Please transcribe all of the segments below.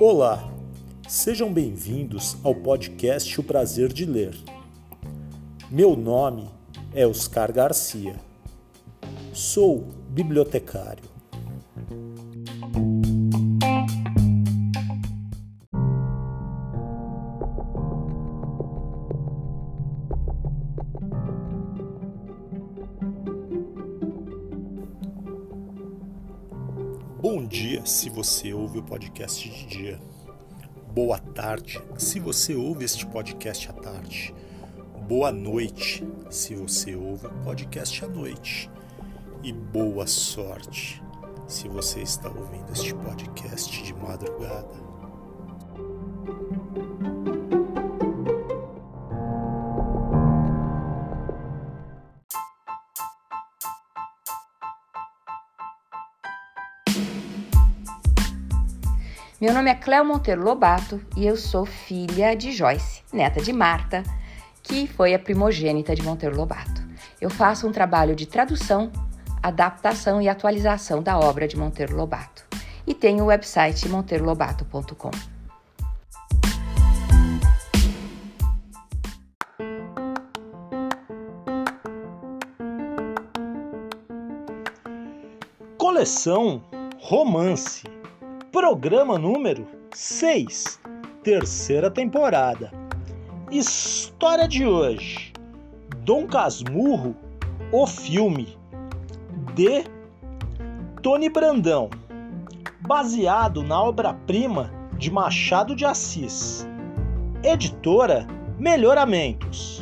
Olá, sejam bem-vindos ao podcast O Prazer de Ler. Meu nome é Oscar Garcia. Sou bibliotecário. Você ouve o podcast de dia. Boa tarde se você ouve este podcast à tarde. Boa noite se você ouve o podcast à noite. E boa sorte se você está ouvindo este podcast de madrugada. Meu nome é Cléo Monteiro Lobato e eu sou filha de Joyce, neta de Marta, que foi a primogênita de Monteiro Lobato. Eu faço um trabalho de tradução, adaptação e atualização da obra de Monteiro Lobato e tenho o website monteirolobato.com. Coleção Romance Programa número 6, terceira temporada. História de hoje: Dom Casmurro, o filme, de Tony Brandão, baseado na obra-prima de Machado de Assis. Editora Melhoramentos.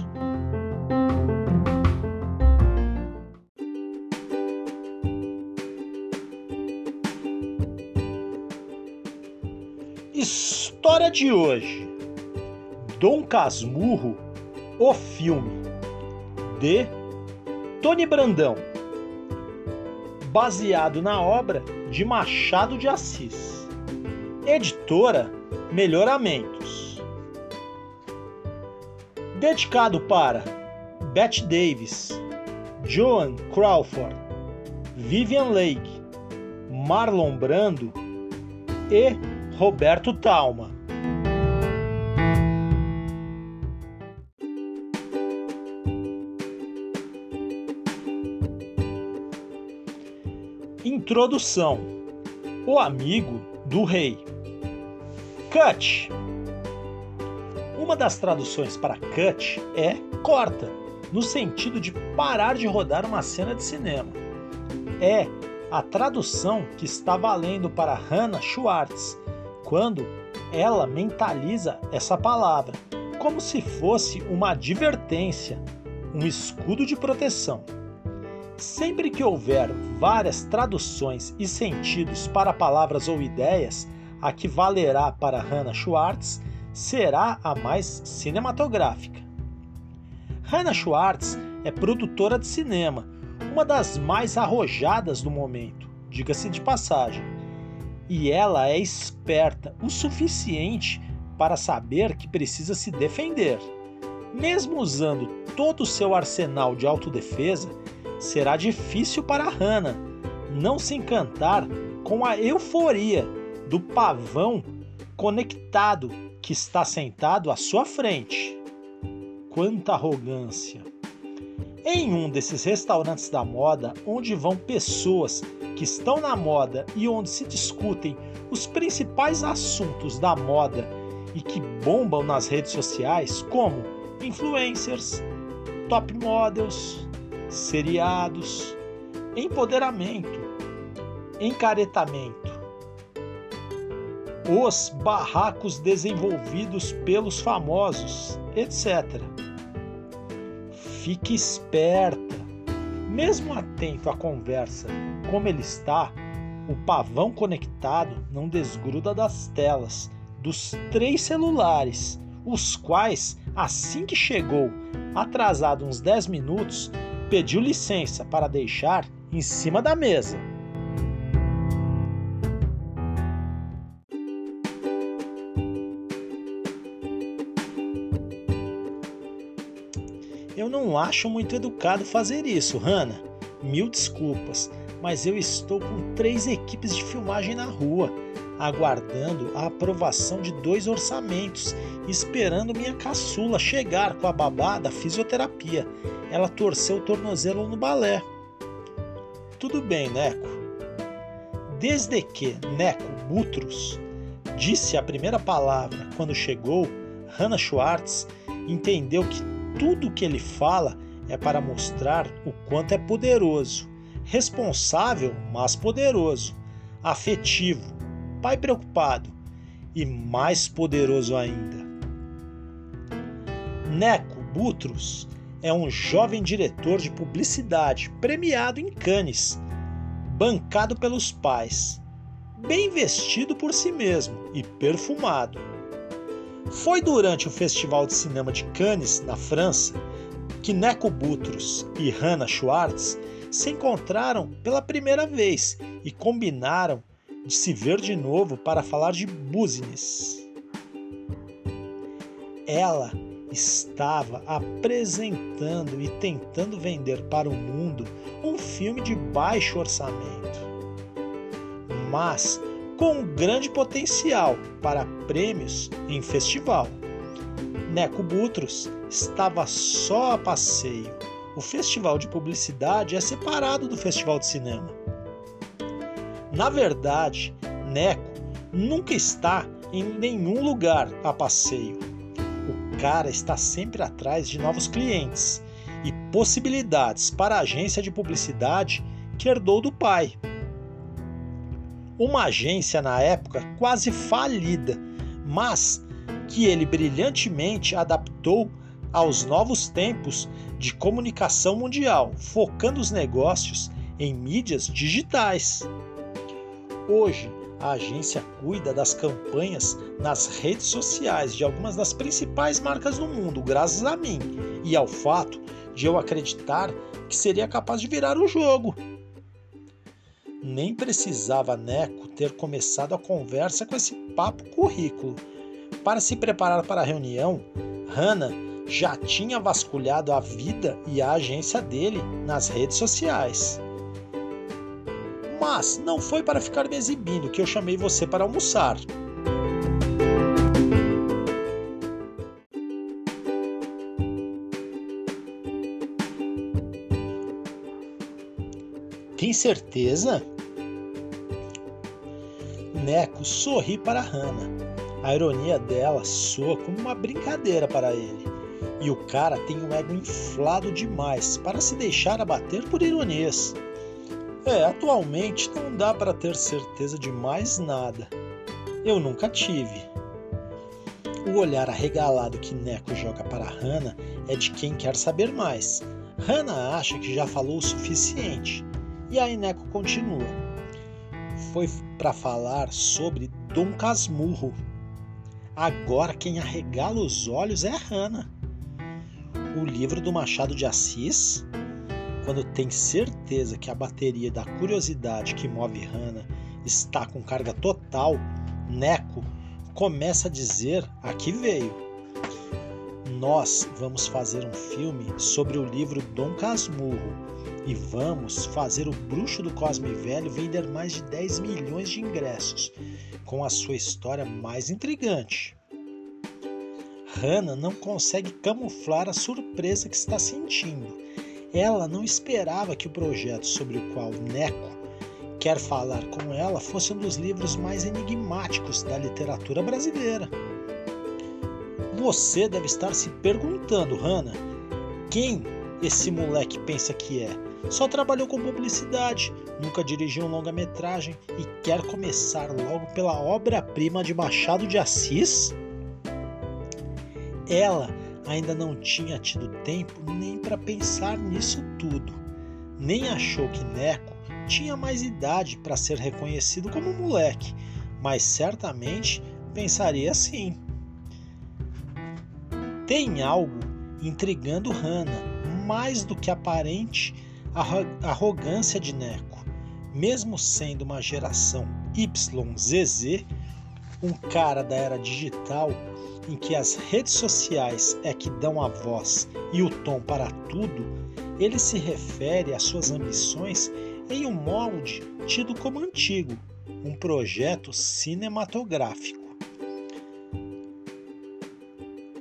História de hoje: Dom Casmurro, o filme, de Tony Brandão, baseado na obra de Machado de Assis. Editora Melhoramentos. Dedicado para Bette Davis, Joan Crawford, Vivian Lake, Marlon Brando e Roberto Talma. Introdução: O amigo do rei. Cut. Uma das traduções para cut é corta, no sentido de parar de rodar uma cena de cinema. É a tradução que está valendo para Hannah Schwartz, quando ela mentaliza essa palavra, como se fosse uma advertência, um escudo de proteção. Sempre que houver várias traduções e sentidos para palavras ou ideias, a que valerá para Hannah Schwartz será a mais cinematográfica. Hannah Schwartz é produtora de cinema, uma das mais arrojadas do momento, diga-se de passagem e ela é esperta o suficiente para saber que precisa se defender. Mesmo usando todo o seu arsenal de autodefesa, será difícil para Hannah não se encantar com a euforia do pavão conectado que está sentado à sua frente. Quanta arrogância! Em um desses restaurantes da moda, onde vão pessoas que estão na moda e onde se discutem os principais assuntos da moda e que bombam nas redes sociais, como influencers, top models, seriados, empoderamento, encaretamento, os barracos desenvolvidos pelos famosos, etc Fique esperta. Mesmo atento à conversa como ele está, o pavão conectado não desgruda das telas dos três celulares, os quais, assim que chegou, atrasado uns 10 minutos, pediu licença para deixar em cima da mesa. Eu não acho muito educado fazer isso, Hannah. mil desculpas, mas eu estou com três equipes de filmagem na rua, aguardando a aprovação de dois orçamentos, esperando minha caçula chegar com a babá da fisioterapia. Ela torceu o tornozelo no balé. Tudo bem, Neco. Desde que Neco Butros disse a primeira palavra quando chegou, Hannah Schwartz entendeu que tudo que ele fala é para mostrar o quanto é poderoso, responsável, mas poderoso, afetivo, pai preocupado e mais poderoso ainda. Neco Butros é um jovem diretor de publicidade premiado em Cannes, bancado pelos pais, bem vestido por si mesmo e perfumado. Foi durante o Festival de Cinema de Cannes, na França, que Neco Butros e Hannah Schwartz se encontraram pela primeira vez e combinaram de se ver de novo para falar de business. Ela estava apresentando e tentando vender para o mundo um filme de baixo orçamento, mas com um grande potencial para prêmios em festival. Neco Butros estava só a passeio. O festival de publicidade é separado do festival de cinema. Na verdade, Neco nunca está em nenhum lugar a passeio. O cara está sempre atrás de novos clientes e possibilidades para a agência de publicidade que herdou do pai. Uma agência na época quase falida, mas que ele brilhantemente adaptou aos novos tempos de comunicação mundial, focando os negócios em mídias digitais. Hoje, a agência cuida das campanhas nas redes sociais de algumas das principais marcas do mundo, graças a mim e ao fato de eu acreditar que seria capaz de virar o jogo. Nem precisava Neco ter começado a conversa com esse papo currículo. Para se preparar para a reunião, Hannah já tinha vasculhado a vida e a agência dele nas redes sociais. Mas não foi para ficar me exibindo que eu chamei você para almoçar. Tem certeza? Neco sorri para Hannah. A ironia dela soa como uma brincadeira para ele. E o cara tem um ego inflado demais para se deixar abater por ironias. É, atualmente não dá para ter certeza de mais nada. Eu nunca tive. O olhar arregalado que Neco joga para Hannah é de quem quer saber mais. Hannah acha que já falou o suficiente. E aí Neco continua. Foi para falar sobre Dom Casmurro. Agora quem arregala os olhos é a Hannah. O livro do Machado de Assis quando tem certeza que a bateria da curiosidade que move Hannah está com carga total, Neco começa a dizer a que veio. Nós vamos fazer um filme sobre o livro Dom Casmurro e vamos fazer o Bruxo do Cosme Velho vender mais de 10 milhões de ingressos, com a sua história mais intrigante. Hannah não consegue camuflar a surpresa que está sentindo ela não esperava que o projeto sobre o qual Neco quer falar com ela fosse um dos livros mais enigmáticos da literatura brasileira. Você deve estar se perguntando, Hannah, quem esse moleque pensa que é? Só trabalhou com publicidade, nunca dirigiu um longa-metragem e quer começar logo pela obra-prima de Machado de Assis? Ela ainda não tinha tido tempo nem para pensar nisso tudo, nem achou que Neco tinha mais idade para ser reconhecido como moleque, mas certamente pensaria assim. Tem algo intrigando Hannah, mais do que aparente arrogância de Neco. Mesmo sendo uma geração YZZ, um cara da era digital em que as redes sociais é que dão a voz e o tom para tudo, ele se refere às suas ambições em um molde tido como antigo, um projeto cinematográfico.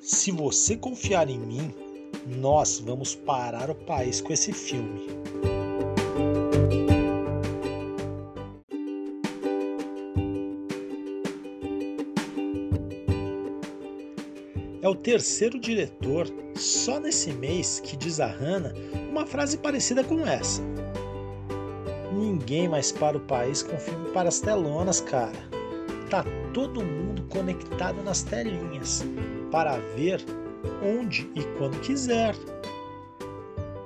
Se você confiar em mim, nós vamos parar o país com esse filme. Terceiro diretor só nesse mês que diz a Hannah uma frase parecida com essa. Ninguém mais para o país com filme para as telonas, cara. Tá todo mundo conectado nas telinhas para ver onde e quando quiser.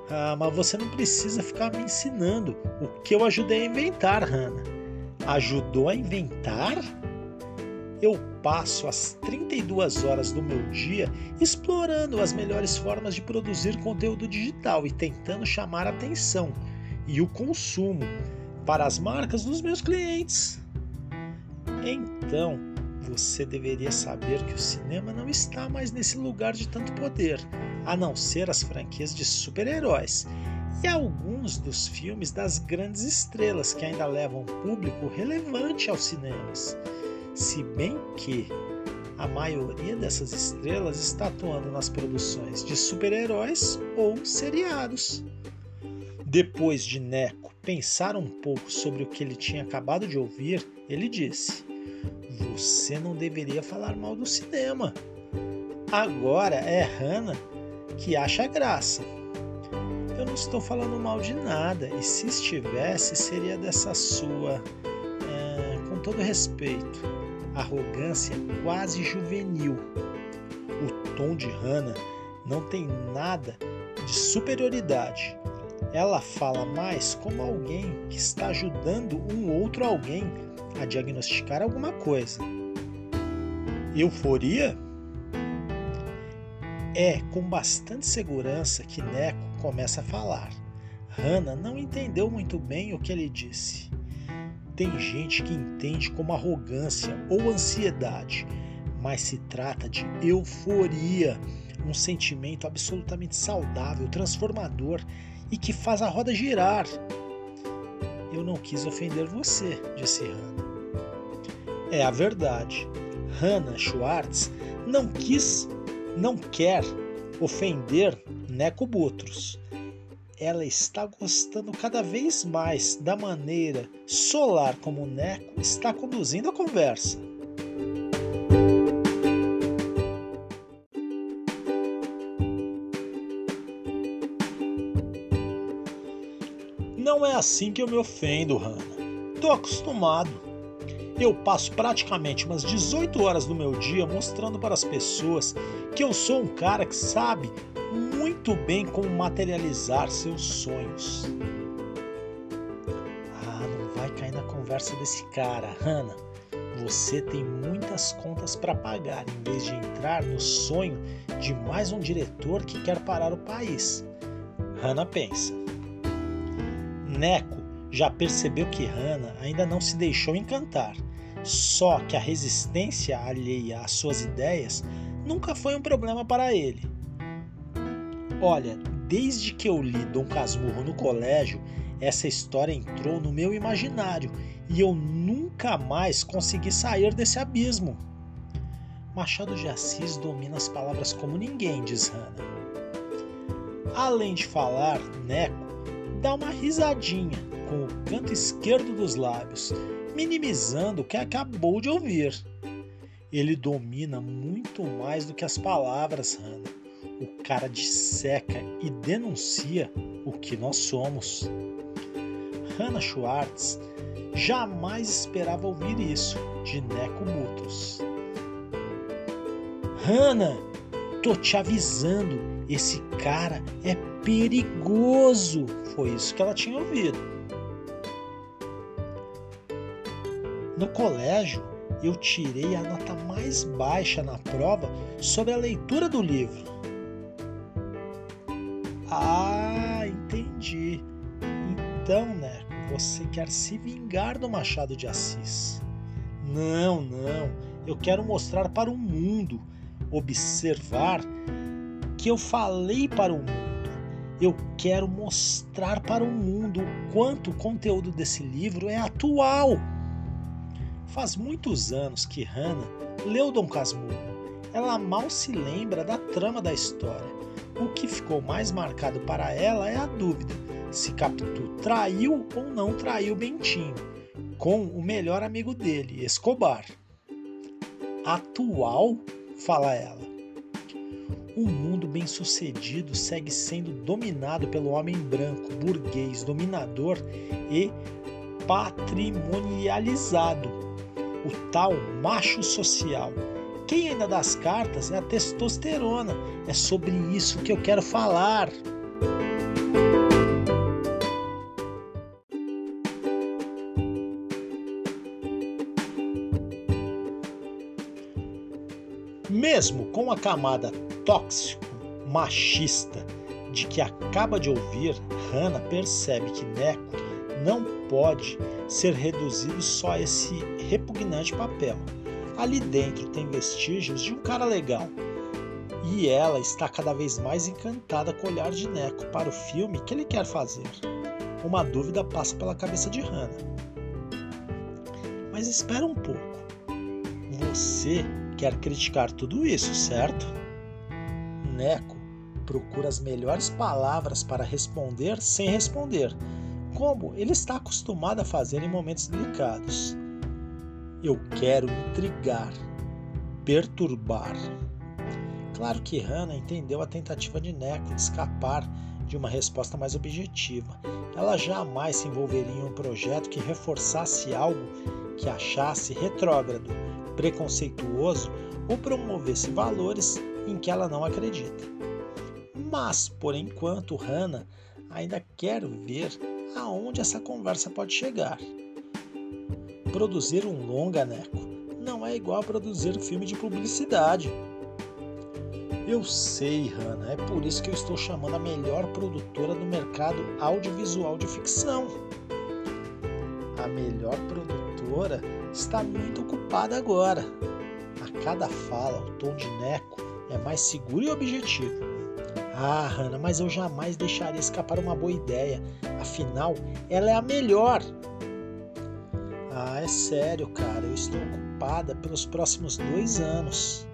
Ah, mas você não precisa ficar me ensinando o que eu ajudei a inventar, Hannah. Ajudou a inventar? Eu passo as 32 horas do meu dia explorando as melhores formas de produzir conteúdo digital e tentando chamar a atenção e o consumo para as marcas dos meus clientes. Então, você deveria saber que o cinema não está mais nesse lugar de tanto poder, a não ser as franquias de super-heróis e alguns dos filmes das grandes estrelas que ainda levam público relevante aos cinemas se bem que a maioria dessas estrelas está atuando nas produções de super-heróis ou seriados. Depois de Neco pensar um pouco sobre o que ele tinha acabado de ouvir, ele disse: Você não deveria falar mal do cinema. Agora é Hannah que acha graça. Eu não estou falando mal de nada, e se estivesse, seria dessa sua. É, com todo respeito arrogância quase juvenil. O tom de Hannah não tem nada de superioridade. Ela fala mais como alguém que está ajudando um outro alguém a diagnosticar alguma coisa. Euforia? É com bastante segurança que Neco começa a falar. Hannah não entendeu muito bem o que ele disse. Tem gente que entende como arrogância ou ansiedade, mas se trata de euforia, um sentimento absolutamente saudável, transformador e que faz a roda girar. Eu não quis ofender você, disse Hannah. É a verdade. Hannah Schwartz não quis, não quer ofender Neco Butros ela está gostando cada vez mais da maneira solar como o Neco está conduzindo a conversa. Não é assim que eu me ofendo, Hannah. Tô acostumado. Eu passo praticamente umas 18 horas do meu dia mostrando para as pessoas que eu sou um cara que sabe muito bem como materializar seus sonhos. Ah, não vai cair na conversa desse cara, Hannah. Você tem muitas contas para pagar em vez de entrar no sonho de mais um diretor que quer parar o país. Hannah pensa. Neco já percebeu que Hannah ainda não se deixou encantar. Só que a resistência alheia às suas ideias nunca foi um problema para ele. Olha, desde que eu li Dom Casmurro no colégio, essa história entrou no meu imaginário e eu nunca mais consegui sair desse abismo. Machado de Assis domina as palavras como ninguém, diz Hannah. Além de falar, Neco dá uma risadinha com o canto esquerdo dos lábios, minimizando o que acabou de ouvir. Ele domina muito mais do que as palavras, Hannah o cara disseca e denuncia o que nós somos. Hannah Schwartz jamais esperava ouvir isso de Neco Mutros. Hannah, tô te avisando, esse cara é perigoso. Foi isso que ela tinha ouvido. No colégio, eu tirei a nota mais baixa na prova sobre a leitura do livro. Ah, entendi. Então, né, você quer se vingar do Machado de Assis. Não, não. Eu quero mostrar para o mundo, observar que eu falei para o mundo. Eu quero mostrar para o mundo o quanto o conteúdo desse livro é atual. Faz muitos anos que Hannah leu Dom Casmurro. Ela mal se lembra da trama da história. O que ficou mais marcado para ela é a dúvida se Capitu traiu ou não traiu Bentinho, com o melhor amigo dele, Escobar. Atual, fala ela. O mundo bem-sucedido segue sendo dominado pelo homem branco, burguês, dominador e patrimonializado, o tal macho social. Quem ainda dá as cartas é a testosterona. É sobre isso que eu quero falar. Mesmo com a camada tóxico, machista, de que acaba de ouvir, Hannah percebe que Neco não pode ser reduzido só a esse repugnante papel. Ali dentro tem vestígios de um cara legal. E ela está cada vez mais encantada com o olhar de Neco para o filme que ele quer fazer. Uma dúvida passa pela cabeça de Hannah. Mas espera um pouco. Você quer criticar tudo isso, certo? Neco procura as melhores palavras para responder sem responder, como ele está acostumado a fazer em momentos delicados. Eu quero intrigar, perturbar. Claro que Hannah entendeu a tentativa de Neco de escapar de uma resposta mais objetiva. Ela jamais se envolveria em um projeto que reforçasse algo que achasse retrógrado preconceituoso ou promovesse valores em que ela não acredita. Mas, por enquanto, Hannah ainda quer ver aonde essa conversa pode chegar. Produzir um longa, Neco, não é igual a produzir um filme de publicidade. Eu sei, Hannah, é por isso que eu estou chamando a melhor produtora do mercado audiovisual de ficção. A melhor produtora está muito ocupada agora. A cada fala, o tom de Neco é mais seguro e objetivo. Ah, Hannah, mas eu jamais deixaria escapar uma boa ideia. Afinal, ela é a melhor. Ah, é sério, cara. Eu estou ocupada pelos próximos dois anos.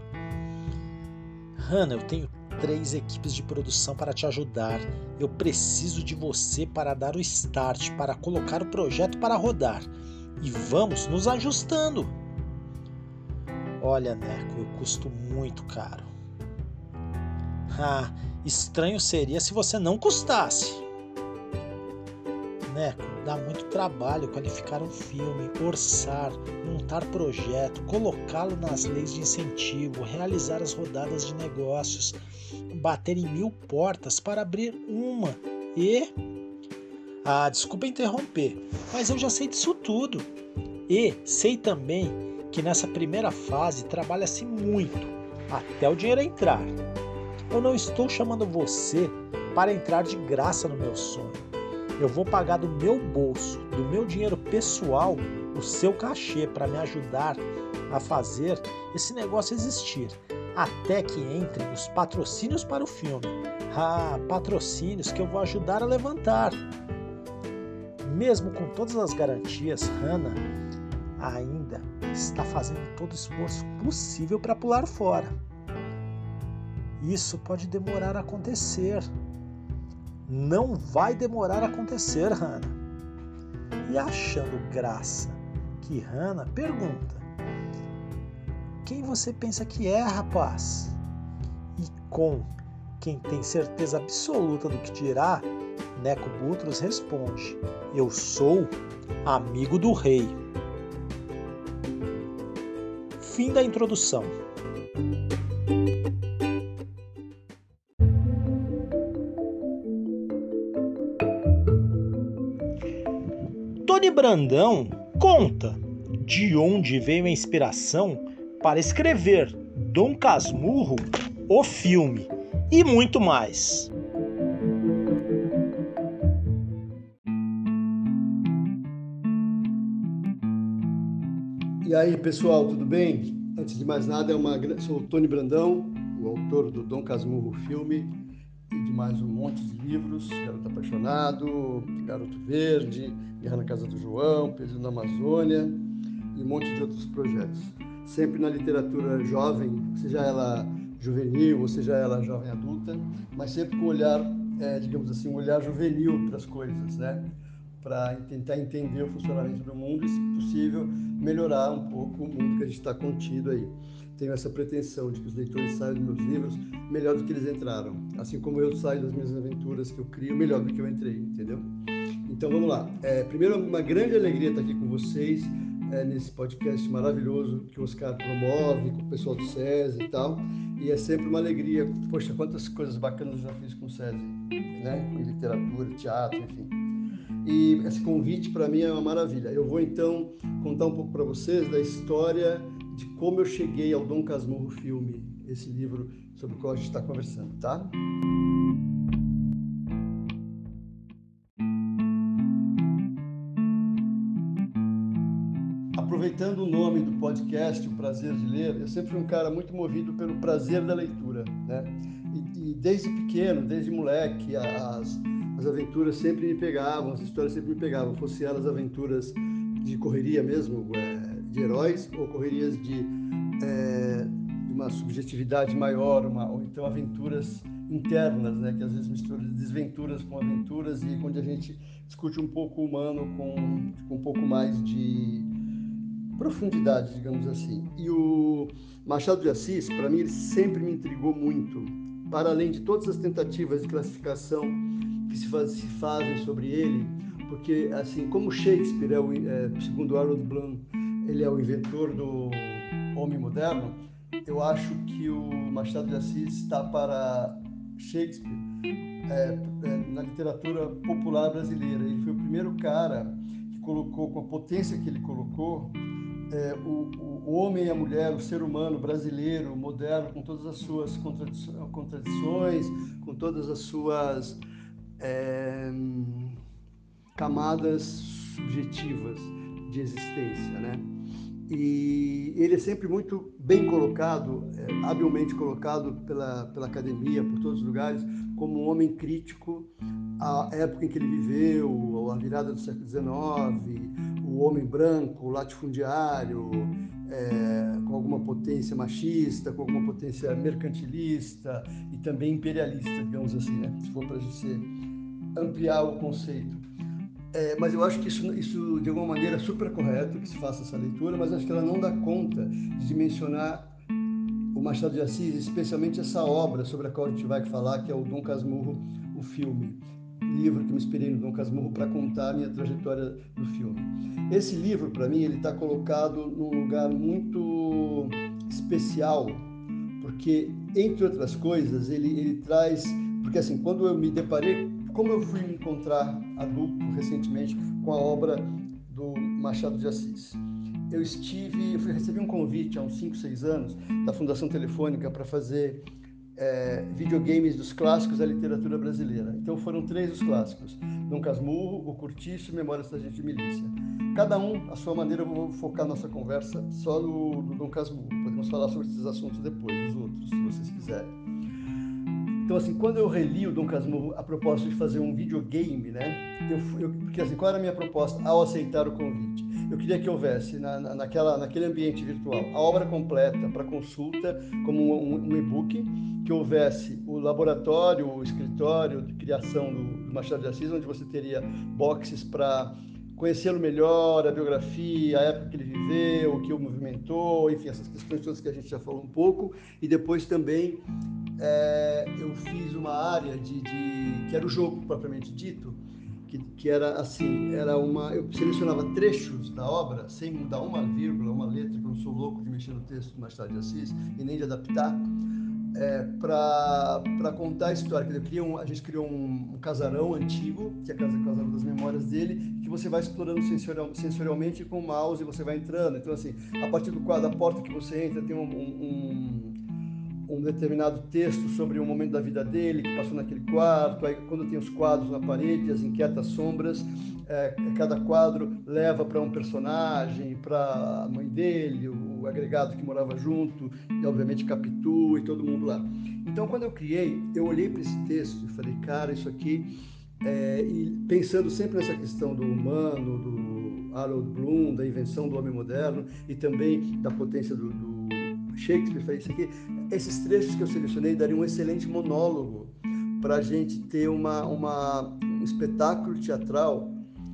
Hannah, eu tenho três equipes de produção para te ajudar. Eu preciso de você para dar o start, para colocar o projeto para rodar e vamos nos ajustando. Olha, Neco, eu custo muito caro. Ah, estranho seria se você não custasse. Neco, dá muito trabalho qualificar um filme, orçar, montar projeto, colocá-lo nas leis de incentivo, realizar as rodadas de negócios, bater em mil portas para abrir uma e ah, desculpa interromper, mas eu já sei disso tudo. E sei também que nessa primeira fase trabalha-se muito até o dinheiro entrar. Eu não estou chamando você para entrar de graça no meu sonho. Eu vou pagar do meu bolso, do meu dinheiro pessoal, o seu cachê para me ajudar a fazer esse negócio existir, até que entrem os patrocínios para o filme. Ah, patrocínios que eu vou ajudar a levantar. Mesmo com todas as garantias, Hannah ainda está fazendo todo o esforço possível para pular fora. Isso pode demorar a acontecer. Não vai demorar a acontecer, Hannah. E achando graça que Hannah pergunta: Quem você pensa que é, rapaz? E com quem tem certeza absoluta do que dirá, Neco Butros responde: Eu sou amigo do rei. Fim da introdução. Brandão conta de onde veio a inspiração para escrever Dom Casmurro, o filme, e muito mais. E aí, pessoal, tudo bem? Antes de mais nada, é uma... sou o Tony Brandão, o autor do Dom Casmurro filme. E de mais um monte de livros, Garoto Apaixonado, Garoto Verde, Guerra na Casa do João, Peso na Amazônia e um monte de outros projetos. Sempre na literatura jovem, seja ela juvenil ou seja ela jovem adulta, mas sempre com um olhar, é, digamos assim, um olhar juvenil para as coisas, né? Para tentar entender o funcionamento do mundo e, se possível, melhorar um pouco o mundo que a gente está contido aí tenho essa pretensão de que os leitores saiam dos meus livros melhor do que eles entraram, assim como eu saio das minhas aventuras que eu crio melhor do que eu entrei, entendeu? Então vamos lá. É, primeiro, uma grande alegria estar aqui com vocês é, nesse podcast maravilhoso que o Oscar promove com o pessoal do SESI e tal. E é sempre uma alegria. Poxa, quantas coisas bacanas eu já fiz com o SESI, né? Com literatura, teatro, enfim. E esse convite para mim é uma maravilha. Eu vou então contar um pouco para vocês da história de como eu cheguei ao Dom Casmurro filme, esse livro sobre o qual a gente está conversando, tá? Aproveitando o nome do podcast, O Prazer de Ler, eu sempre fui um cara muito movido pelo prazer da leitura, né? E, e desde pequeno, desde moleque, as, as aventuras sempre me pegavam, as histórias sempre me pegavam, fossem elas aventuras de correria mesmo, é, de heróis ou correrias de, é, de uma subjetividade maior, uma, ou então aventuras internas, né, que às vezes misturam desventuras com aventuras e onde a gente discute um pouco humano com, com um pouco mais de profundidade, digamos assim. E o Machado de Assis, para mim, ele sempre me intrigou muito, para além de todas as tentativas de classificação que se, faz, se fazem sobre ele, porque assim como Shakespeare é, o, é segundo Harold Bloom ele é o inventor do homem moderno, eu acho que o Machado de Assis está para Shakespeare é, é, na literatura popular brasileira. Ele foi o primeiro cara que colocou, com a potência que ele colocou, é, o, o, homem e a mulher, o ser humano brasileiro, moderno, com todas as suas contradições, com todas as suas é, camadas subjetivas de existência, né? E ele é sempre muito bem colocado, é, habilmente colocado pela, pela academia, por todos os lugares, como um homem crítico à época em que ele viveu, a virada do século XIX, o homem branco, o latifundiário, é, com alguma potência machista, com alguma potência mercantilista e também imperialista, digamos assim, né? se for para gente ampliar o conceito. É, mas eu acho que isso, isso, de alguma maneira, é super correto que se faça essa leitura, mas acho que ela não dá conta de dimensionar o Machado de Assis, especialmente essa obra sobre a qual a gente vai falar, que é o Dom Casmurro, o filme. Livro que me inspirei no Dom Casmurro para contar a minha trajetória do filme. Esse livro, para mim, ele está colocado num lugar muito especial, porque, entre outras coisas, ele, ele traz. Porque, assim, quando eu me deparei como eu fui encontrar adulto recentemente com a obra do Machado de Assis. Eu estive, eu recebi um convite há uns 5, 6 anos da Fundação Telefônica para fazer é, videogames dos clássicos da literatura brasileira. Então foram três os clássicos: Dom Casmurro, O Curtiço e Memórias da Gente de Milícia. Cada um, à sua maneira, eu vou focar nossa conversa só no, no Dom Casmurro. Podemos falar sobre esses assuntos depois, os outros, se vocês quiserem. Então, assim, quando eu reli o Dom Casmurro a propósito de fazer um videogame, né? Eu, eu, porque, assim, qual era a minha proposta ao aceitar o convite? Eu queria que houvesse na, naquela, naquele ambiente virtual a obra completa para consulta, como um, um e-book, que houvesse o laboratório, o escritório de criação do, do Machado de Assis, onde você teria boxes para conhecê-lo melhor, a biografia, a época que ele viveu, o que o movimentou, enfim, essas questões todas que a gente já falou um pouco. E depois também é, eu fiz uma área de, de, que era o jogo propriamente dito, que, que era assim, era uma, eu selecionava trechos da obra sem mudar uma vírgula, uma letra, que eu não sou louco de mexer no texto do Machado de Assis e nem de adaptar, é, para contar a história. Dizer, um, a gente criou um, um, casarão antigo, que é a casa casarão das memórias dele, que você vai explorando sensorial, sensorialmente com o mouse e você vai entrando. Então, assim, a partir do quadro, da porta que você entra, tem um, um um determinado texto sobre um momento da vida dele que passou naquele quarto. Aí, quando tem os quadros na parede, as inquietas sombras, é, cada quadro leva para um personagem, para a mãe dele, o agregado que morava junto, e obviamente Capitu e todo mundo lá. Então, quando eu criei, eu olhei para esse texto e falei, cara, isso aqui, é, e pensando sempre nessa questão do humano, do Harold Bloom, da invenção do homem moderno e também da potência do, do Shakespeare, falei, isso aqui, esses trechos que eu selecionei dariam um excelente monólogo para a gente ter uma, uma, um espetáculo teatral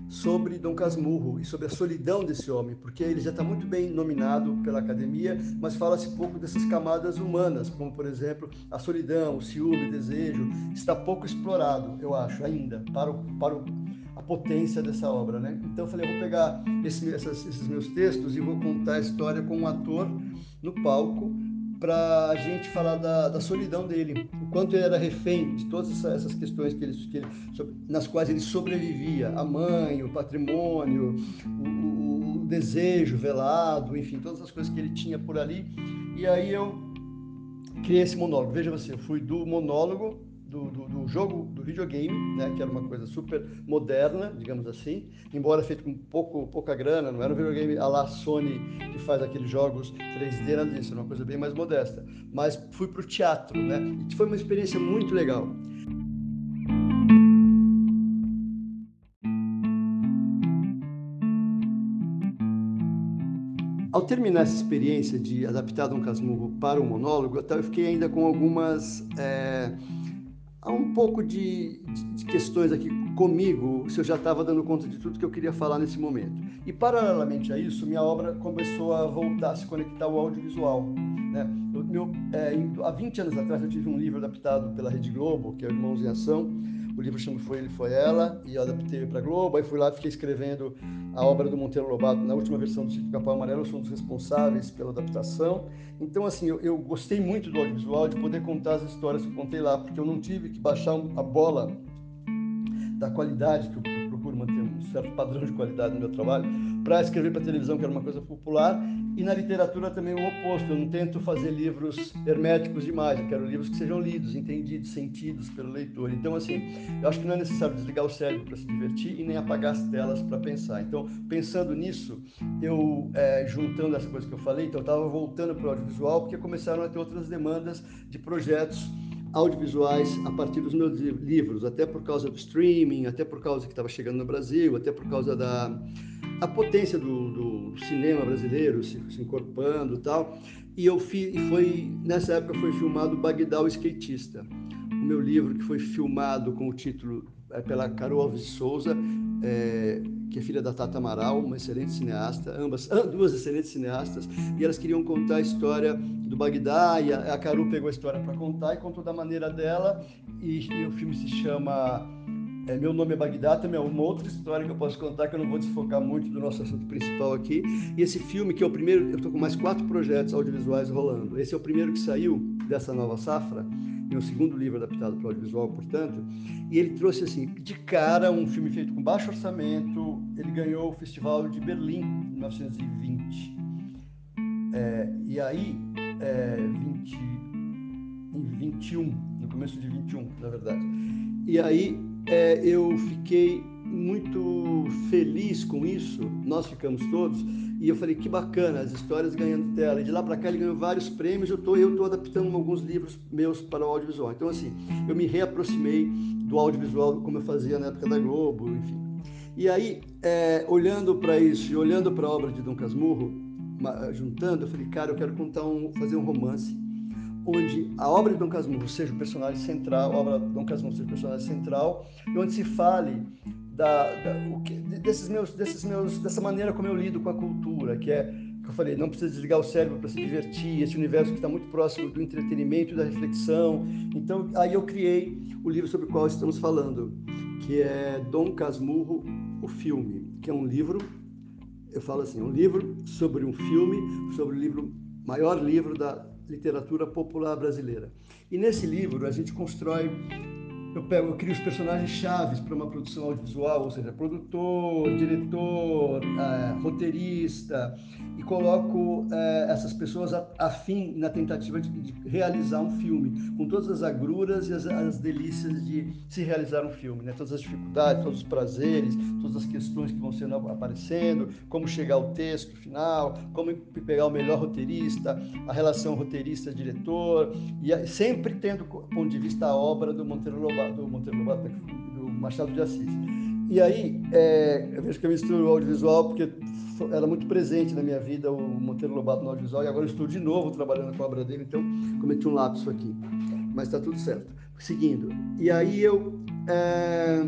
sobre Dom Casmurro e sobre a solidão desse homem, porque ele já está muito bem nominado pela academia, mas fala-se pouco dessas camadas humanas, como por exemplo a solidão, o ciúme, o desejo, está pouco explorado, eu acho, ainda, para, o, para o, a potência dessa obra. Né? Então eu falei, eu vou pegar esse, essas, esses meus textos e vou contar a história com um ator no palco para a gente falar da, da, solidão dele, o quanto ele era refém de todas essas questões que ele, que ele, nas quais ele sobrevivia, a mãe, o patrimônio, o, o, o, desejo velado, enfim, todas as coisas que ele tinha por ali. E aí eu criei esse monólogo. Veja você, eu fui do monólogo do, do, do, jogo, do videogame, né, que era uma coisa super moderna, digamos assim, embora feito com pouco, pouca grana, não era um videogame a la Sony que faz aqueles jogos 3D, nada disso, era uma coisa bem mais modesta. Mas fui para o teatro, né, e foi uma experiência muito legal. Ao terminar essa experiência de adaptar Dom Casmurro para o monólogo, eu fiquei ainda com algumas é, há um pouco de, de, questões aqui comigo, se eu já estava dando conta de tudo que eu queria falar nesse momento. E, paralelamente a isso, minha obra começou a voltar a se conectar ao audiovisual. Né? Eu, meu, é, há 20 anos atrás, eu tive um livro adaptado pela Rede Globo, que é Irmãos em Ação, o livro chama Foi Ele, Foi Ela, e eu adaptei para Globo. Aí fui lá e fiquei escrevendo a obra do Monteiro Lobato na última versão do Sítio Capão Amarelo. Eu sou um dos responsáveis pela adaptação. Então, assim, eu, eu, gostei muito do audiovisual, de poder contar as histórias que eu contei lá, porque eu não tive que baixar a bola da qualidade que eu procuro manter um certo padrão de qualidade no meu trabalho para escrever para televisão, que era uma coisa popular, e na literatura também o oposto. Eu não tento fazer livros herméticos demais, eu quero livros que sejam lidos, entendidos, sentidos pelo leitor. Então, assim, eu acho que não é necessário desligar o cérebro para se divertir e nem apagar as telas para pensar. Então, pensando nisso, eu, é, juntando essa coisa que eu falei, então eu estava voltando para o audiovisual, porque começaram a ter outras demandas de projetos audiovisuais a partir dos meus livros, até por causa do streaming, até por causa que estava chegando no Brasil, até por causa da a potência do, do cinema brasileiro se, se encorpando e tal. E eu fi, foi nessa época foi filmado Bagdá o skatista, o meu livro que foi filmado com o título é, pela Carol Alves Souza, é, que é filha da Tata Amaral, uma excelente cineasta, ambas duas excelentes cineastas, e elas queriam contar a história do Bagdá, e a, a Caru pegou a história para contar e contou da maneira dela, e, e o filme se chama é, meu nome é Bagdá, também é uma outra história que eu posso contar, que eu não vou desfocar muito do nosso assunto principal aqui. E esse filme, que é o primeiro, eu estou com mais quatro projetos audiovisuais rolando. Esse é o primeiro que saiu dessa nova safra, e o segundo livro adaptado para o audiovisual, portanto. E ele trouxe, assim, de cara, um filme feito com baixo orçamento. Ele ganhou o Festival de Berlim, em 1920. É, e aí, é, 20, em 21, no começo de 21, na verdade. E aí, é, eu fiquei muito feliz com isso, nós ficamos todos, e eu falei que bacana, as histórias ganhando tela. E de lá para cá ele ganhou vários prêmios, eu tô, eu tô adaptando alguns livros meus para o audiovisual. Então assim, eu me reaproximei do audiovisual como eu fazia na época da Globo, enfim. E aí, é, olhando para isso e olhando para a obra de Dom Casmurro, juntando, eu falei, cara, eu quero contar um, fazer um romance onde a obra de Dom Casmurro seja o personagem central, a obra de Dom Casmurro seja o personagem central, e onde se fale da, da que, desses meus, desses meus, dessa maneira como eu lido com a cultura, que é que eu falei, não precisa desligar o cérebro para se divertir, esse universo que está muito próximo do entretenimento e da reflexão. Então, aí eu criei o livro sobre o qual estamos falando, que é Dom Casmurro, o filme, que é um livro, eu falo assim, um livro sobre um filme, sobre o livro maior livro da literatura popular brasileira. E nesse livro a gente constrói eu pego, eu crio os personagens chaves para uma produção audiovisual, ou seja, produtor, diretor, é, roteirista, e coloco é, essas pessoas afim na tentativa de, de, realizar um filme, com todas as agruras e as, as, delícias de se realizar um filme, né? todas as dificuldades, todos os prazeres, todas as questões que vão sendo aparecendo, como chegar ao texto final, como pegar o melhor roteirista, a relação roteirista-diretor, e sempre tendo ponto de vista a obra do Monteiro Lobato, do, Monteiro Lobato, do Machado de Assis. E aí, é, eu vejo que eu misturo o audiovisual porque era muito presente na minha vida o Monteiro Lobato no audiovisual e agora estou de novo trabalhando com a obra dele, então cometi um lapso aqui. Mas está tudo certo. Seguindo. E aí eu é,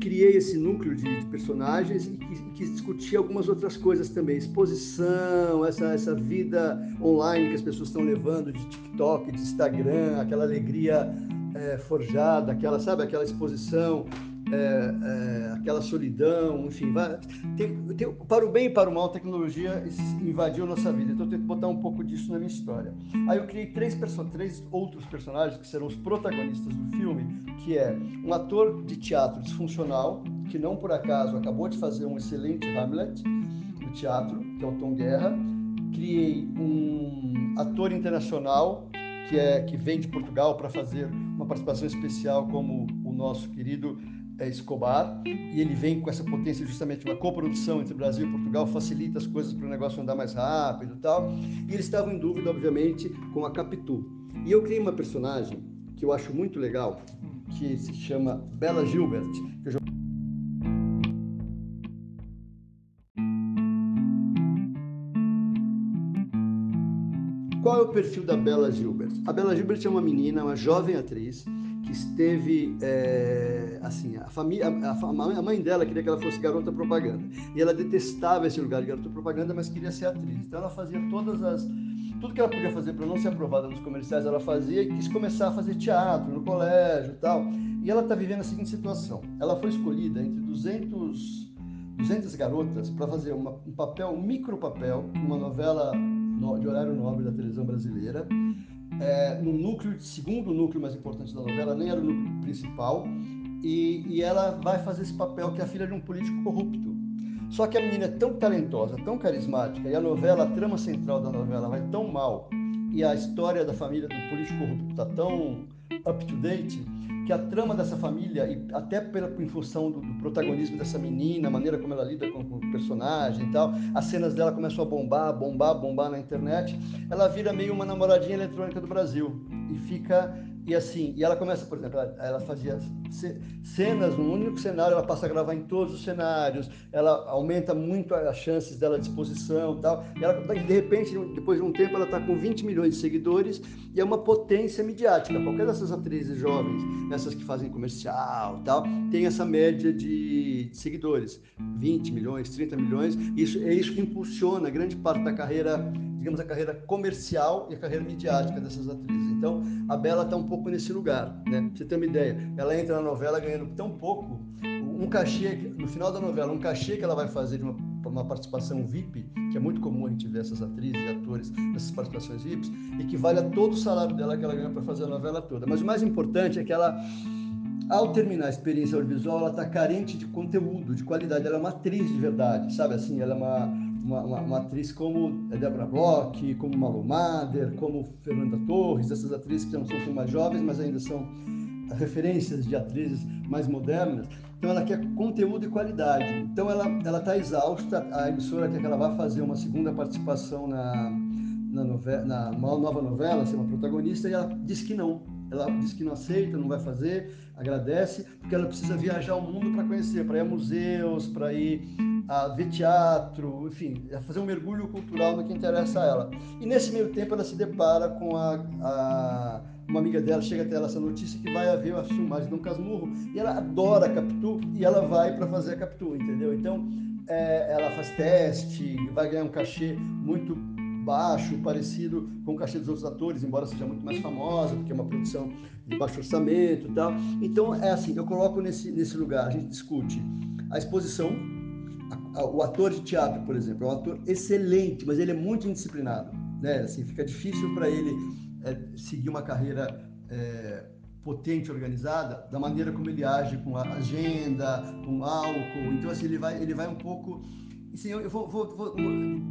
criei esse núcleo de, de personagens e quis, quis, discutir algumas outras coisas também. Exposição, essa, essa vida online que as pessoas estão levando de TikTok, de Instagram, aquela alegria é, forjada, aquela, sabe, aquela exposição é, é, aquela solidão, enfim, vai, tem, tem, para o bem e para o mal, a tecnologia invadiu nossa vida. Então eu tenho que botar um pouco disso na minha história. Aí eu criei três, três outros personagens que serão os protagonistas do filme, que é um ator de teatro disfuncional, que não por acaso acabou de fazer um excelente Hamlet no teatro, que é o Tom Guerra. Criei um ator internacional que é que vem de Portugal para fazer uma participação especial como o nosso querido é, Escobar, e ele vem com essa potência justamente uma coprodução entre Brasil e Portugal, facilita as coisas para o negócio andar mais rápido e tal. E eles estavam em dúvida, obviamente, com a Capitu. E eu criei uma personagem que eu acho muito legal, que se chama Bela Gilbert, perfil da Bela Gilbert? A Bela Gilbert é uma menina, uma jovem atriz, que esteve é, assim a família a, a, mãe dela queria que ela fosse garota propaganda. E ela detestava esse lugar de garota propaganda mas queria ser atriz. Então ela fazia todas as tudo que ela podia fazer para não ser aprovada nos comerciais ela fazia e quis começar a fazer teatro no colégio tal. E ela está vivendo a seguinte situação. Ela foi escolhida entre 200 200 garotas para fazer uma, um papel um micro papel numa novela de horário nobre da televisão brasileira é, no núcleo, segundo núcleo mais importante da novela, nem era o núcleo principal, e, e ela vai fazer esse papel que é a filha de um político corrupto. Só que a menina é tão talentosa, tão carismática, e a novela, a trama central da novela vai tão mal, e a história da família do político corrupto está tão up to date, que a trama dessa família, e até pela, em função do, do, protagonismo dessa menina, a maneira como ela lida com, com, o personagem e tal, as cenas dela começam a bombar, bombar, bombar na internet, ela vira meio uma namoradinha eletrônica do Brasil e fica e assim, e ela começa, por exemplo, ela, ela fazia cenas num único cenário, ela passa a gravar em todos os cenários, ela aumenta muito as chances dela de exposição tal. E ela, de repente, depois de um tempo, ela está com 20 milhões de seguidores e é uma potência midiática. Qualquer dessas atrizes jovens, essas que fazem comercial tal, tem essa média de seguidores, 20 milhões, 30 milhões. Isso é isso que impulsiona grande parte da carreira digamos, a carreira comercial e a carreira midiática dessas atrizes. Então, a Bela está um pouco nesse lugar, né? Pra você ter uma ideia, ela entra na novela ganhando tão pouco, um cachê, no final da novela, um cachê que ela vai fazer de uma, uma participação VIP, que é muito comum a gente ver essas atrizes e atores nessas participações VIPs, equivale a todo o salário dela que ela ganha para fazer a novela toda. Mas o mais importante é que ela ao terminar a experiência audiovisual, ela está carente de conteúdo, de qualidade. Ela é uma atriz de verdade, sabe? Assim, ela é uma, uma, uma, uma atriz como Deborah Bloch, como Malu Mader, como Fernanda Torres, essas atrizes que não são mais jovens, mas ainda são referências de atrizes mais modernas. Então ela quer conteúdo e qualidade. Então ela ela está exausta. A emissora quer que ela vá fazer uma segunda participação na na, novela, na nova novela, ser uma protagonista, e ela diz que não. Ela diz que não aceita, não vai fazer, agradece, porque ela precisa viajar o mundo para conhecer, para ir a museus, para ir a ver teatro, enfim, a fazer um mergulho cultural no que interessa a ela. E nesse meio tempo ela se depara com a, a uma amiga dela, chega até ela essa notícia que vai haver uma filmagem de um Casmurro e ela adora a Capitu e ela vai para fazer a Capitu, entendeu? Então é, ela faz teste, vai ganhar um cachê muito baixo, parecido com o cachê dos outros atores, embora seja muito mais famosa, porque é uma produção de baixo orçamento e tal. Então é assim, eu coloco nesse, nesse lugar, a gente discute a exposição o ator de teatro, por exemplo, é um ator excelente, mas ele é muito indisciplinado, né? Assim, fica difícil para ele é, seguir uma carreira é, potente, organizada, da maneira como ele age com a agenda, com álcool. Então, assim, ele vai, ele vai um pouco Sim, eu vou, vou, vou,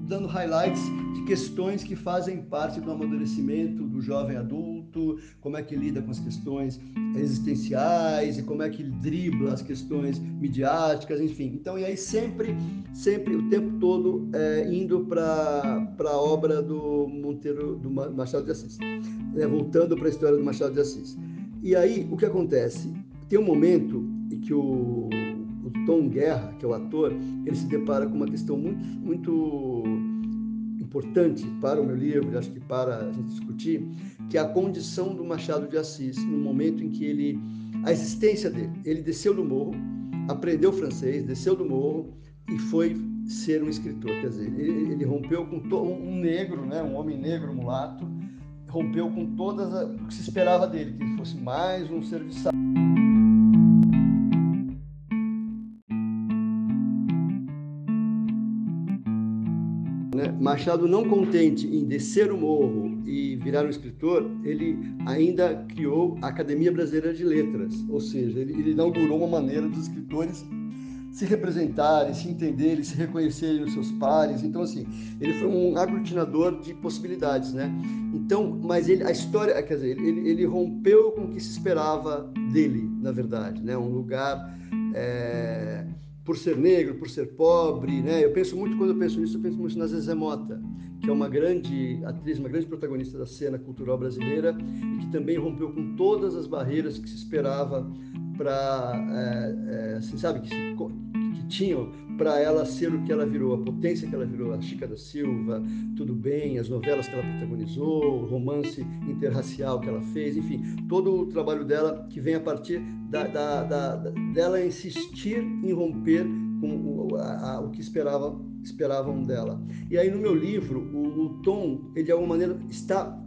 dando highlights de questões que fazem parte do amadurecimento do jovem adulto, como é que lida com as questões existenciais e como é que dribla as questões midiáticas, enfim. Então, e aí sempre, sempre, o tempo todo é, indo para a obra do Monteiro, do Machado de Assis, né? voltando para a história do Machado de Assis. E aí, o que acontece? Tem um momento em que o Tom Guerra, que é o ator, ele se depara com uma questão muito, muito importante para o meu livro, acho que para a gente discutir, que é a condição do Machado de Assis no momento em que ele, a existência dele, ele desceu do morro, aprendeu francês, desceu do morro e foi ser um escritor, quer dizer, ele, ele rompeu com to, um negro, né, um homem negro mulato, rompeu com todas o que se esperava dele, que ele fosse mais um serviçal. Machado, não contente em descer o morro e virar um escritor, ele ainda criou a Academia Brasileira de Letras, ou seja, ele, ele inaugurou uma maneira dos escritores se representarem, se entenderem, se reconhecerem nos seus pares. Então, assim, ele foi um aglutinador de possibilidades, né? Então, mas ele, a história, quer dizer, ele, ele rompeu com o que se esperava dele, na verdade, né? Um lugar é, por ser negro, por ser pobre, né? Eu penso muito quando eu penso nisso, eu penso muito na Zezé Mota, que é uma grande atriz, uma grande protagonista da cena cultural brasileira e que também rompeu com todas as barreiras que se esperava para, é, é, assim, sabe, que, se, tinham para ela ser o que ela virou, a potência que ela virou, a Chica da Silva, Tudo Bem, as novelas que ela protagonizou, o romance interracial que ela fez, enfim, todo o trabalho dela que vem a partir da, da, da, dela insistir em romper com o, a, a, o que esperava, esperavam dela. E aí no meu livro, o, o Tom, ele de alguma maneira está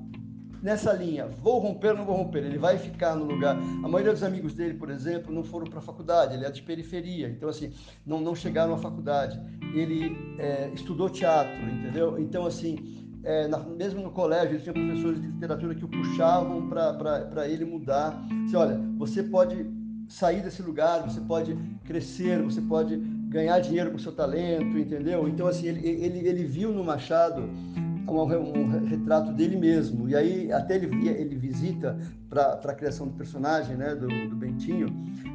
nessa linha, vou romper ou não vou romper, ele vai ficar no lugar. A maioria dos amigos dele, por exemplo, não foram para a faculdade, ele é de periferia, então assim, não, não chegaram à faculdade. Ele é, estudou teatro, entendeu? Então assim, é, na, mesmo no colégio, ele tinha professores de literatura que o puxavam para ele mudar. Assim, olha, você pode sair desse lugar, você pode crescer, você pode ganhar dinheiro com seu talento, entendeu? Então, assim, ele, ele, ele viu no Machado um, um, retrato dele mesmo. E aí até ele, ele visita, para a criação do personagem, né, do, do, Bentinho,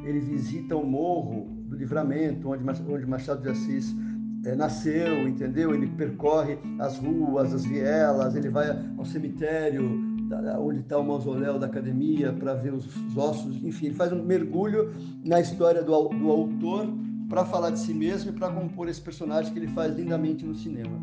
ele visita o morro do Livramento, onde, onde Machado de Assis é, nasceu, entendeu? Ele percorre as ruas, as vielas, ele vai ao cemitério onde está o mausoléu da academia para ver os, os, ossos, enfim, ele faz um mergulho na história do, do autor para falar de si mesmo e para compor esse personagem que ele faz lindamente no cinema.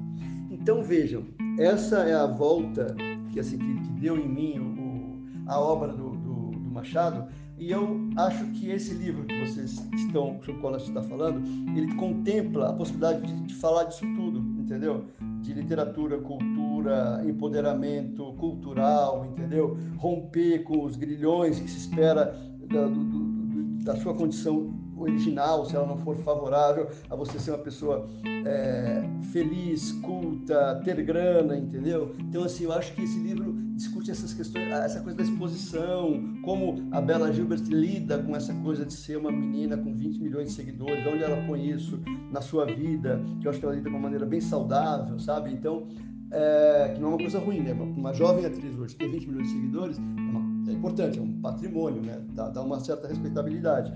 Então vejam, essa é a volta que, assim, que, que deu em mim o, a obra do, do, do, Machado. E eu acho que esse livro que vocês estão, sobre o qual gente está falando, ele contempla a possibilidade de, de falar disso tudo, entendeu? De literatura, cultura, empoderamento cultural, entendeu? Romper com os grilhões que se espera da, do, da sua condição original, se ela não for favorável a você ser uma pessoa é, feliz, culta, ter grana, entendeu? Então, assim, eu acho que esse livro discute essas questões, essa coisa da exposição, como a Bela Gilbert lida com essa coisa de ser uma menina com 20 milhões de seguidores, onde ela põe isso na sua vida, que eu acho que ela lida de uma maneira bem saudável, sabe? Então, é, que não é uma coisa ruim, né? Uma jovem atriz hoje ter 20 milhões de seguidores é, uma, é importante, é um patrimônio, né? Dá, dá uma certa respeitabilidade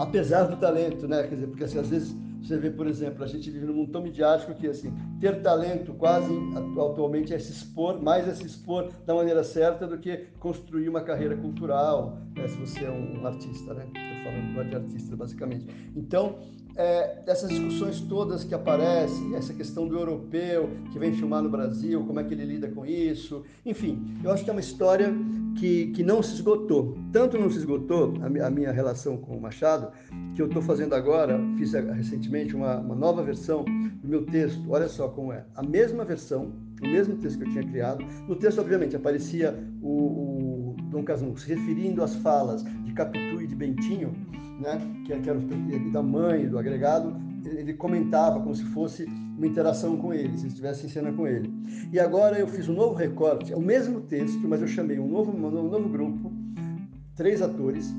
apesar do talento, né? Quer dizer, porque assim, às vezes você vê, por exemplo, a gente vive num mundo tão midiático que assim, ter talento quase atualmente é se expor, mais é se expor da maneira certa do que construir uma carreira cultural, né? se você é um artista, né? Estou falando de artista, basicamente. Então, é, essas discussões todas que aparecem, essa questão do europeu que vem filmar no Brasil, como é que ele lida com isso, enfim, eu acho que é uma história que, que não se esgotou. Tanto não se esgotou a, a minha relação com o Machado, que eu estou fazendo agora, fiz recentemente uma, uma nova versão do meu texto. Olha só como é. A mesma versão, o mesmo texto que eu tinha criado. No texto, obviamente, aparecia o, o Dom Casmurro se referindo às falas de Capitu de Bentinho, né, que, que era o da mãe, do agregado, ele comentava como se fosse uma interação com ele, se estivesse em cena com ele. E agora eu fiz um novo recorte, é o mesmo texto, mas eu chamei um novo, um novo grupo, três atores,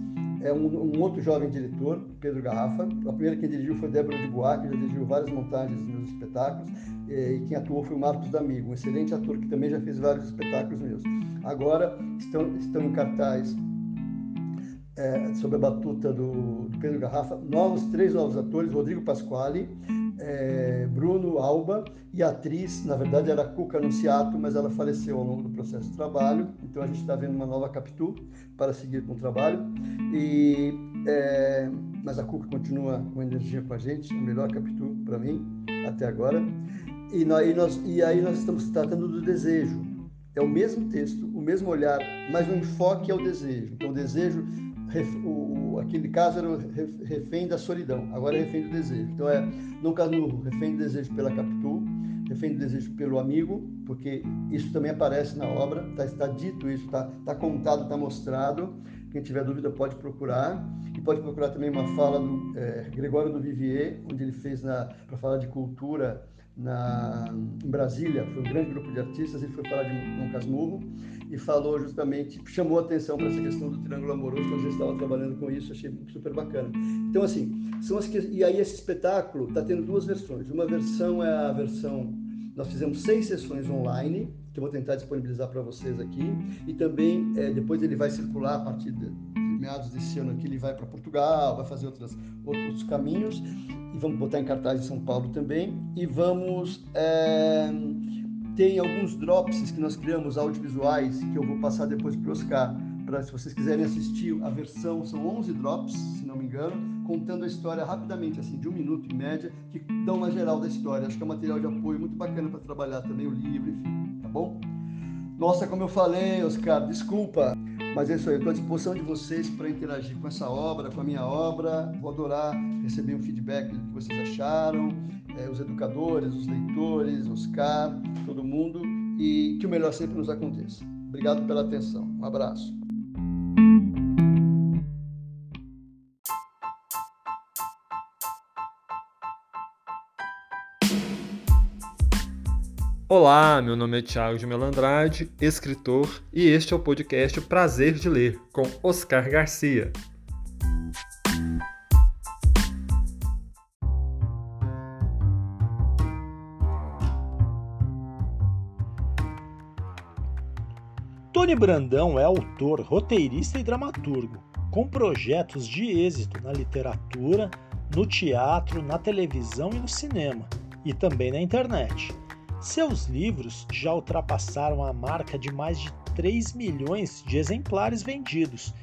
é um, um, outro jovem diretor, Pedro Garrafa. A primeira que dirigiu foi Débora de Bois, que já dirigiu várias montagens nos meus espetáculos. E quem atuou foi o Marcos D'Amigo, um excelente ator que também já fez vários espetáculos meus. Agora estão, estão em cartaz é, sob a batuta do, do, Pedro Garrafa, novos, três novos atores, Rodrigo Pasquale, é, Bruno Alba e a atriz, na verdade era Cuca Anunciato, mas ela faleceu ao longo do processo de trabalho, então a gente está vendo uma nova Capitu para seguir com o trabalho, e, é, mas a Cuca continua com energia com a gente, a melhor Capitu para mim, até agora, e, nós, e, nós, e aí nós estamos tratando do desejo, é o mesmo texto, o mesmo olhar, mas o enfoque é o desejo. Então, o desejo o, aquele caso era o refém da solidão, agora é refém do desejo. Então é no Casmurro, refém do desejo pela Capitu, refém do desejo pelo amigo, porque isso também aparece na obra, tá, está dito isso, está tá contado, está mostrado. Quem tiver dúvida pode procurar. E pode procurar também uma fala do é, Gregório do Vivier, onde ele fez para falar de cultura na, em Brasília, foi um grande grupo de artistas, ele foi falar de um Casmurro e falou justamente, chamou atenção para essa questão do triângulo amoroso, que a gente estava trabalhando com isso, achei super bacana. Então, assim, são as que, e aí esse espetáculo está tendo duas versões. Uma versão é a versão, nós fizemos seis sessões online, que eu vou tentar disponibilizar para vocês aqui, e também é, depois ele vai circular a partir de, de meados desse ano aqui, ele vai para Portugal, vai fazer outras, outros caminhos, e vamos botar em cartaz em São Paulo também, e vamos... É, tem alguns drops que nós criamos audiovisuais que eu vou passar depois para o Oscar, para se vocês quiserem assistir a versão, são 11 drops, se não me engano, contando a história rapidamente, assim, de um minuto em média, que dão uma geral da história. Acho que é um material de apoio muito bacana para trabalhar também o livro, enfim, tá bom? Nossa, como eu falei, Oscar, desculpa, mas é isso aí, estou à disposição de vocês para interagir com essa obra, com a minha obra. Vou adorar receber um feedback do que vocês acharam, é, os educadores, os leitores, Oscar, todo mundo, e que o melhor sempre nos aconteça. Obrigado pela atenção. Um abraço. Olá, meu nome é Thiago de Melandrade, escritor, e este é o podcast Prazer de Ler, com Oscar Garcia. Tony Brandão é autor, roteirista e dramaturgo, com projetos de êxito na literatura, no teatro, na televisão e no cinema, e também na internet. Seus livros já ultrapassaram a marca de mais de 3 milhões de exemplares vendidos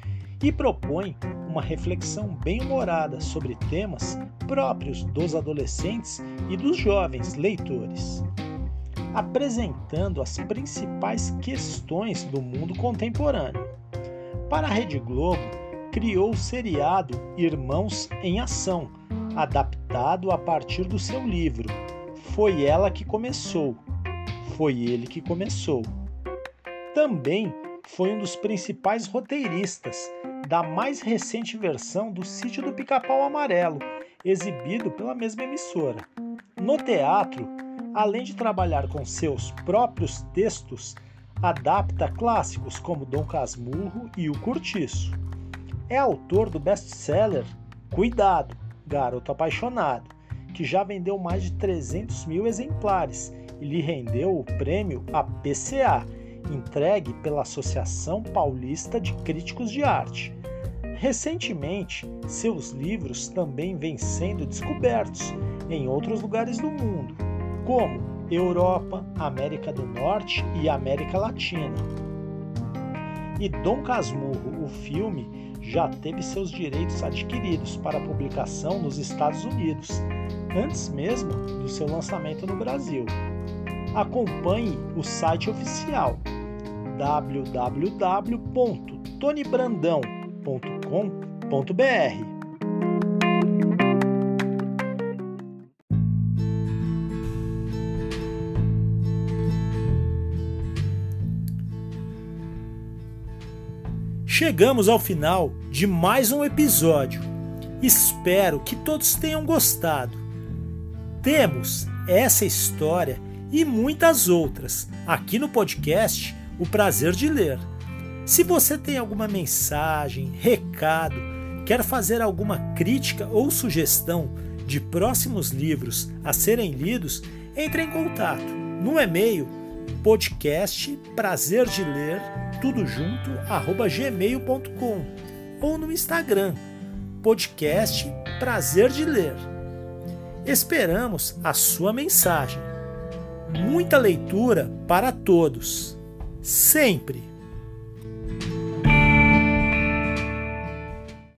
e propõe uma reflexão bem-humorada sobre temas próprios dos adolescentes e dos jovens leitores, apresentando as principais questões do mundo contemporâneo. Para a Rede Globo, criou o seriado Irmãos em Ação, adaptado a partir do seu livro foi ela que começou. Foi ele que começou. Também foi um dos principais roteiristas da mais recente versão do Sítio do Pica-Pau Amarelo, exibido pela mesma emissora. No teatro, além de trabalhar com seus próprios textos, adapta clássicos como Dom Casmurro e O Curtiço. É autor do best-seller Cuidado, Garoto Apaixonado, que já vendeu mais de 300 mil exemplares e lhe rendeu o prêmio APCA, entregue pela Associação Paulista de Críticos de Arte. Recentemente, seus livros também vêm sendo descobertos em outros lugares do mundo, como Europa, América do Norte e América Latina. E Dom Casmurro, o filme, já teve seus direitos adquiridos para publicação nos Estados Unidos, antes mesmo do seu lançamento no Brasil. Acompanhe o site oficial www.tonybrandão.com.br. Chegamos ao final de mais um episódio. Espero que todos tenham gostado. Temos essa história e muitas outras aqui no podcast O Prazer de Ler. Se você tem alguma mensagem, recado, quer fazer alguma crítica ou sugestão de próximos livros a serem lidos, entre em contato no e-mail podcast prazer de ler tudo junto arroba gmail.com ou no Instagram podcast prazer de ler. Esperamos a sua mensagem. Muita leitura para todos, sempre!